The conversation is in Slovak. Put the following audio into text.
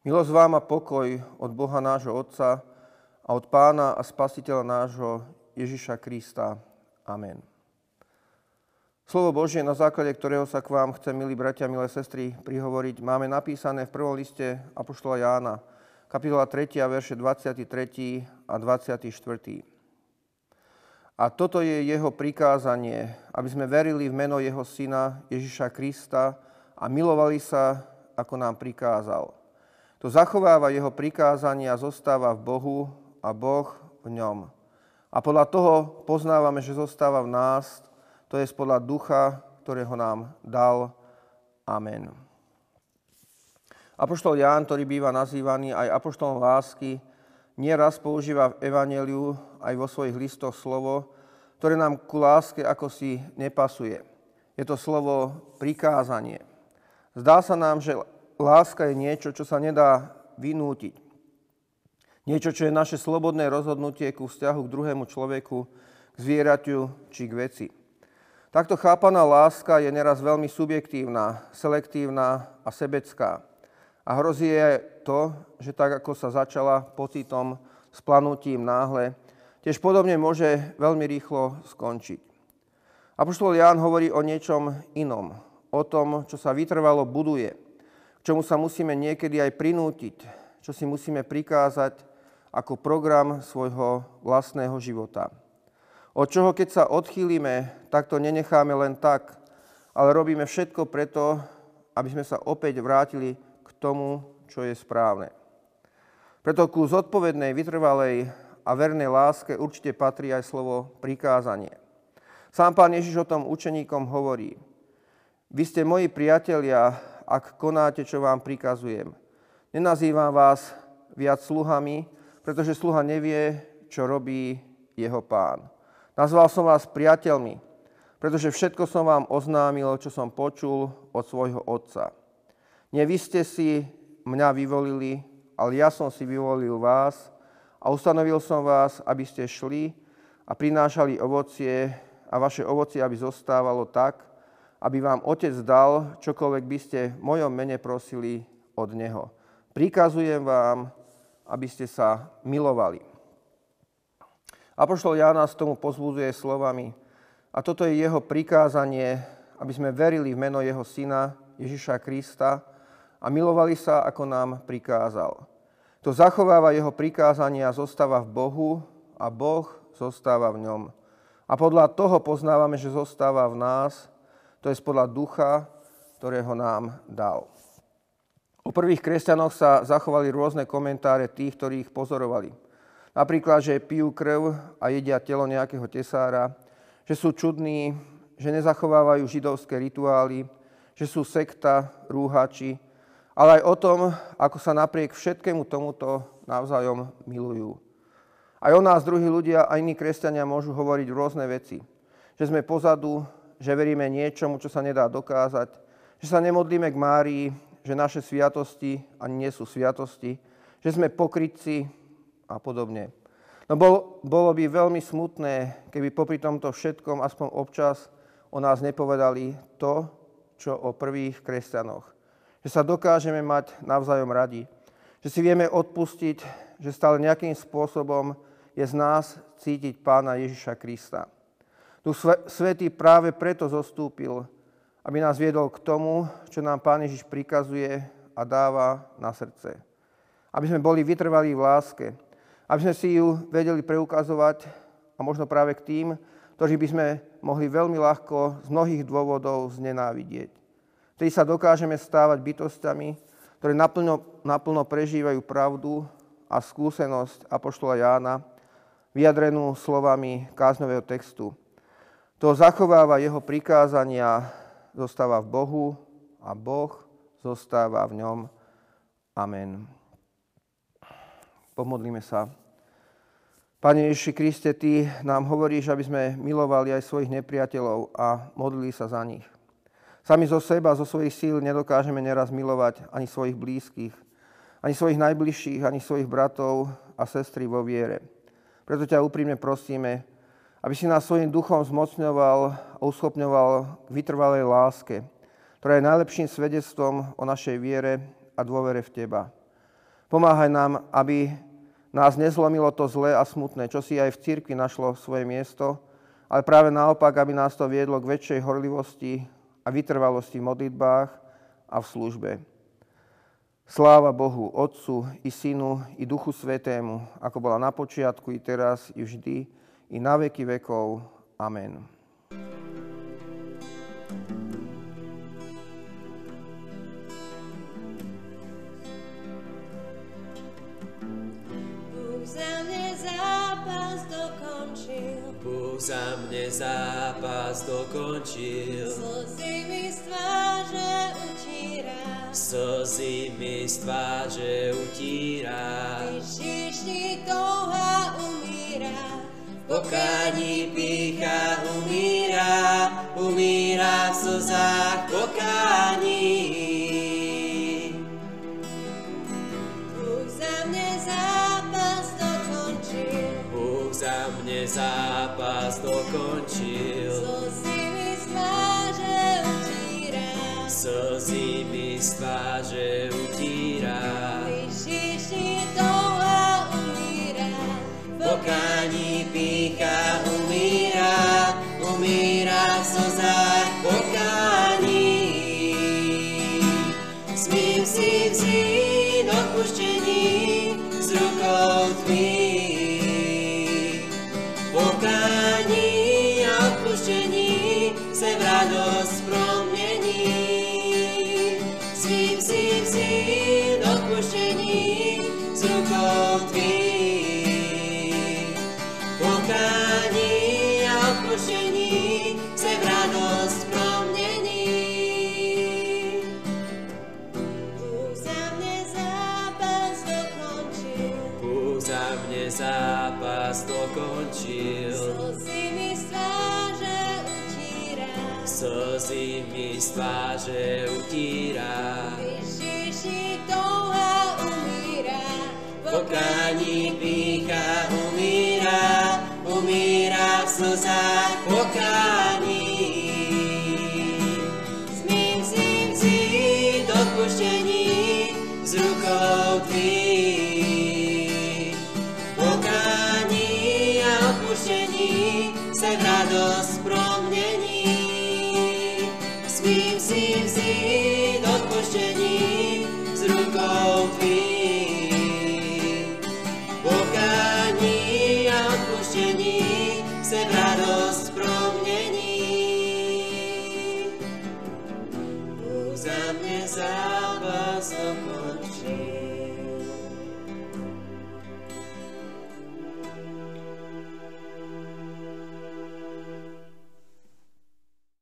Milosť vám a pokoj od Boha nášho Otca a od Pána a Spasiteľa nášho Ježiša Krista. Amen. Slovo Božie, na základe ktorého sa k vám chcem, milí bratia, milé sestry, prihovoriť, máme napísané v prvom liste Apoštola Jána, kapitola 3, verše 23 a 24. A toto je jeho prikázanie, aby sme verili v meno jeho syna Ježiša Krista a milovali sa, ako nám prikázal. To zachováva jeho prikázania, zostáva v Bohu a Boh v ňom. A podľa toho poznávame, že zostáva v nás, to je podľa ducha, ktorého nám dal. Amen. Apoštol Ján, ktorý býva nazývaný aj apoštolom lásky, nieraz používa v Evangeliu aj vo svojich listoch slovo, ktoré nám ku láske ako si nepasuje. Je to slovo prikázanie. Zdá sa nám, že láska je niečo, čo sa nedá vynútiť. Niečo, čo je naše slobodné rozhodnutie ku vzťahu k druhému človeku, k zvieraťu či k veci. Takto chápaná láska je neraz veľmi subjektívna, selektívna a sebecká. A hrozí je to, že tak ako sa začala pocitom, splanutím náhle, tiež podobne môže veľmi rýchlo skončiť. Apoštol Ján hovorí o niečom inom, o tom, čo sa vytrvalo buduje – čomu sa musíme niekedy aj prinútiť, čo si musíme prikázať ako program svojho vlastného života. Od čoho, keď sa odchýlime, tak to nenecháme len tak, ale robíme všetko preto, aby sme sa opäť vrátili k tomu, čo je správne. Preto ku zodpovednej, vytrvalej a vernej láske určite patrí aj slovo prikázanie. Sám pán Ježiš o tom učeníkom hovorí. Vy ste moji priatelia, ak konáte, čo vám prikazujem. Nenazývam vás viac sluhami, pretože sluha nevie, čo robí jeho pán. Nazval som vás priateľmi, pretože všetko som vám oznámil, čo som počul od svojho otca. Nie vy ste si mňa vyvolili, ale ja som si vyvolil vás a ustanovil som vás, aby ste šli a prinášali ovocie a vaše ovocie, aby zostávalo tak, aby vám Otec dal, čokoľvek by ste v mojom mene prosili od Neho. Prikazujem vám, aby ste sa milovali. Apoštol Ján nás tomu pozbudzuje slovami a toto je jeho prikázanie, aby sme verili v meno jeho syna Ježiša Krista a milovali sa, ako nám prikázal. To zachováva jeho prikázania a zostáva v Bohu a Boh zostáva v ňom. A podľa toho poznávame, že zostáva v nás to je podľa ducha, ktorého nám dal. O prvých kresťanoch sa zachovali rôzne komentáre tých, ktorí ich pozorovali. Napríklad, že pijú krv a jedia telo nejakého tesára, že sú čudní, že nezachovávajú židovské rituály, že sú sekta, rúhači, ale aj o tom, ako sa napriek všetkému tomuto navzájom milujú. Aj o nás druhí ľudia a iní kresťania môžu hovoriť rôzne veci. Že sme pozadu, že veríme niečomu, čo sa nedá dokázať, že sa nemodlíme k Márii, že naše sviatosti ani nie sú sviatosti, že sme pokrytci a podobne. No bol, bolo by veľmi smutné, keby popri tomto všetkom aspoň občas o nás nepovedali to, čo o prvých kresťanoch. Že sa dokážeme mať navzájom radi. Že si vieme odpustiť, že stále nejakým spôsobom je z nás cítiť Pána Ježiša Krista. Duch Svetý práve preto zostúpil, aby nás viedol k tomu, čo nám Pán Ježiš prikazuje a dáva na srdce. Aby sme boli vytrvalí v láske. Aby sme si ju vedeli preukazovať a možno práve k tým, ktorí by sme mohli veľmi ľahko z mnohých dôvodov znenávidieť. Vtedy sa dokážeme stávať bytostiami, ktoré naplno, naplno prežívajú pravdu a skúsenosť Apoštola Jána, vyjadrenú slovami káznového textu. To zachováva jeho prikázania, zostáva v Bohu a Boh zostáva v ňom. Amen. Pomodlíme sa. Pane Ježiši Kriste, Ty nám hovoríš, aby sme milovali aj svojich nepriateľov a modlili sa za nich. Sami zo seba, zo svojich síl nedokážeme neraz milovať ani svojich blízkych, ani svojich najbližších, ani svojich bratov a sestry vo viere. Preto ťa úprimne prosíme, aby si nás svojim duchom zmocňoval a uschopňoval k vytrvalej láske, ktorá je najlepším svedectvom o našej viere a dôvere v Teba. Pomáhaj nám, aby nás nezlomilo to zlé a smutné, čo si aj v cirkvi našlo svoje miesto, ale práve naopak, aby nás to viedlo k väčšej horlivosti a vytrvalosti v modlitbách a v službe. Sláva Bohu, Otcu i Synu i Duchu Svetému, ako bola na počiatku i teraz i vždy, i na veky vekov. Amen. za mne zápas dokončil. Slzy mi z tváře utíra. Slzy mi z tváře utíra. Touha umíra. Pokání pícha umíra, umíra v slzách pokání. zápas dokončil. Slzy mi z tváře utíra. Slzy mi z tváře utíra. Ježiši umíra. Pokání pícha umíra, umíra v slzách pokání. Smím si vzít odpuštění z rukou tvých. Slzy mi z tváře utíra. Ježiši touha umíra. Pokání pícha umíra, umíra v slzách pokání. Smím si vzít odpuštění z rukou tvých. Pokání a odpuštění se v promění. Bůh za zápas dokončil.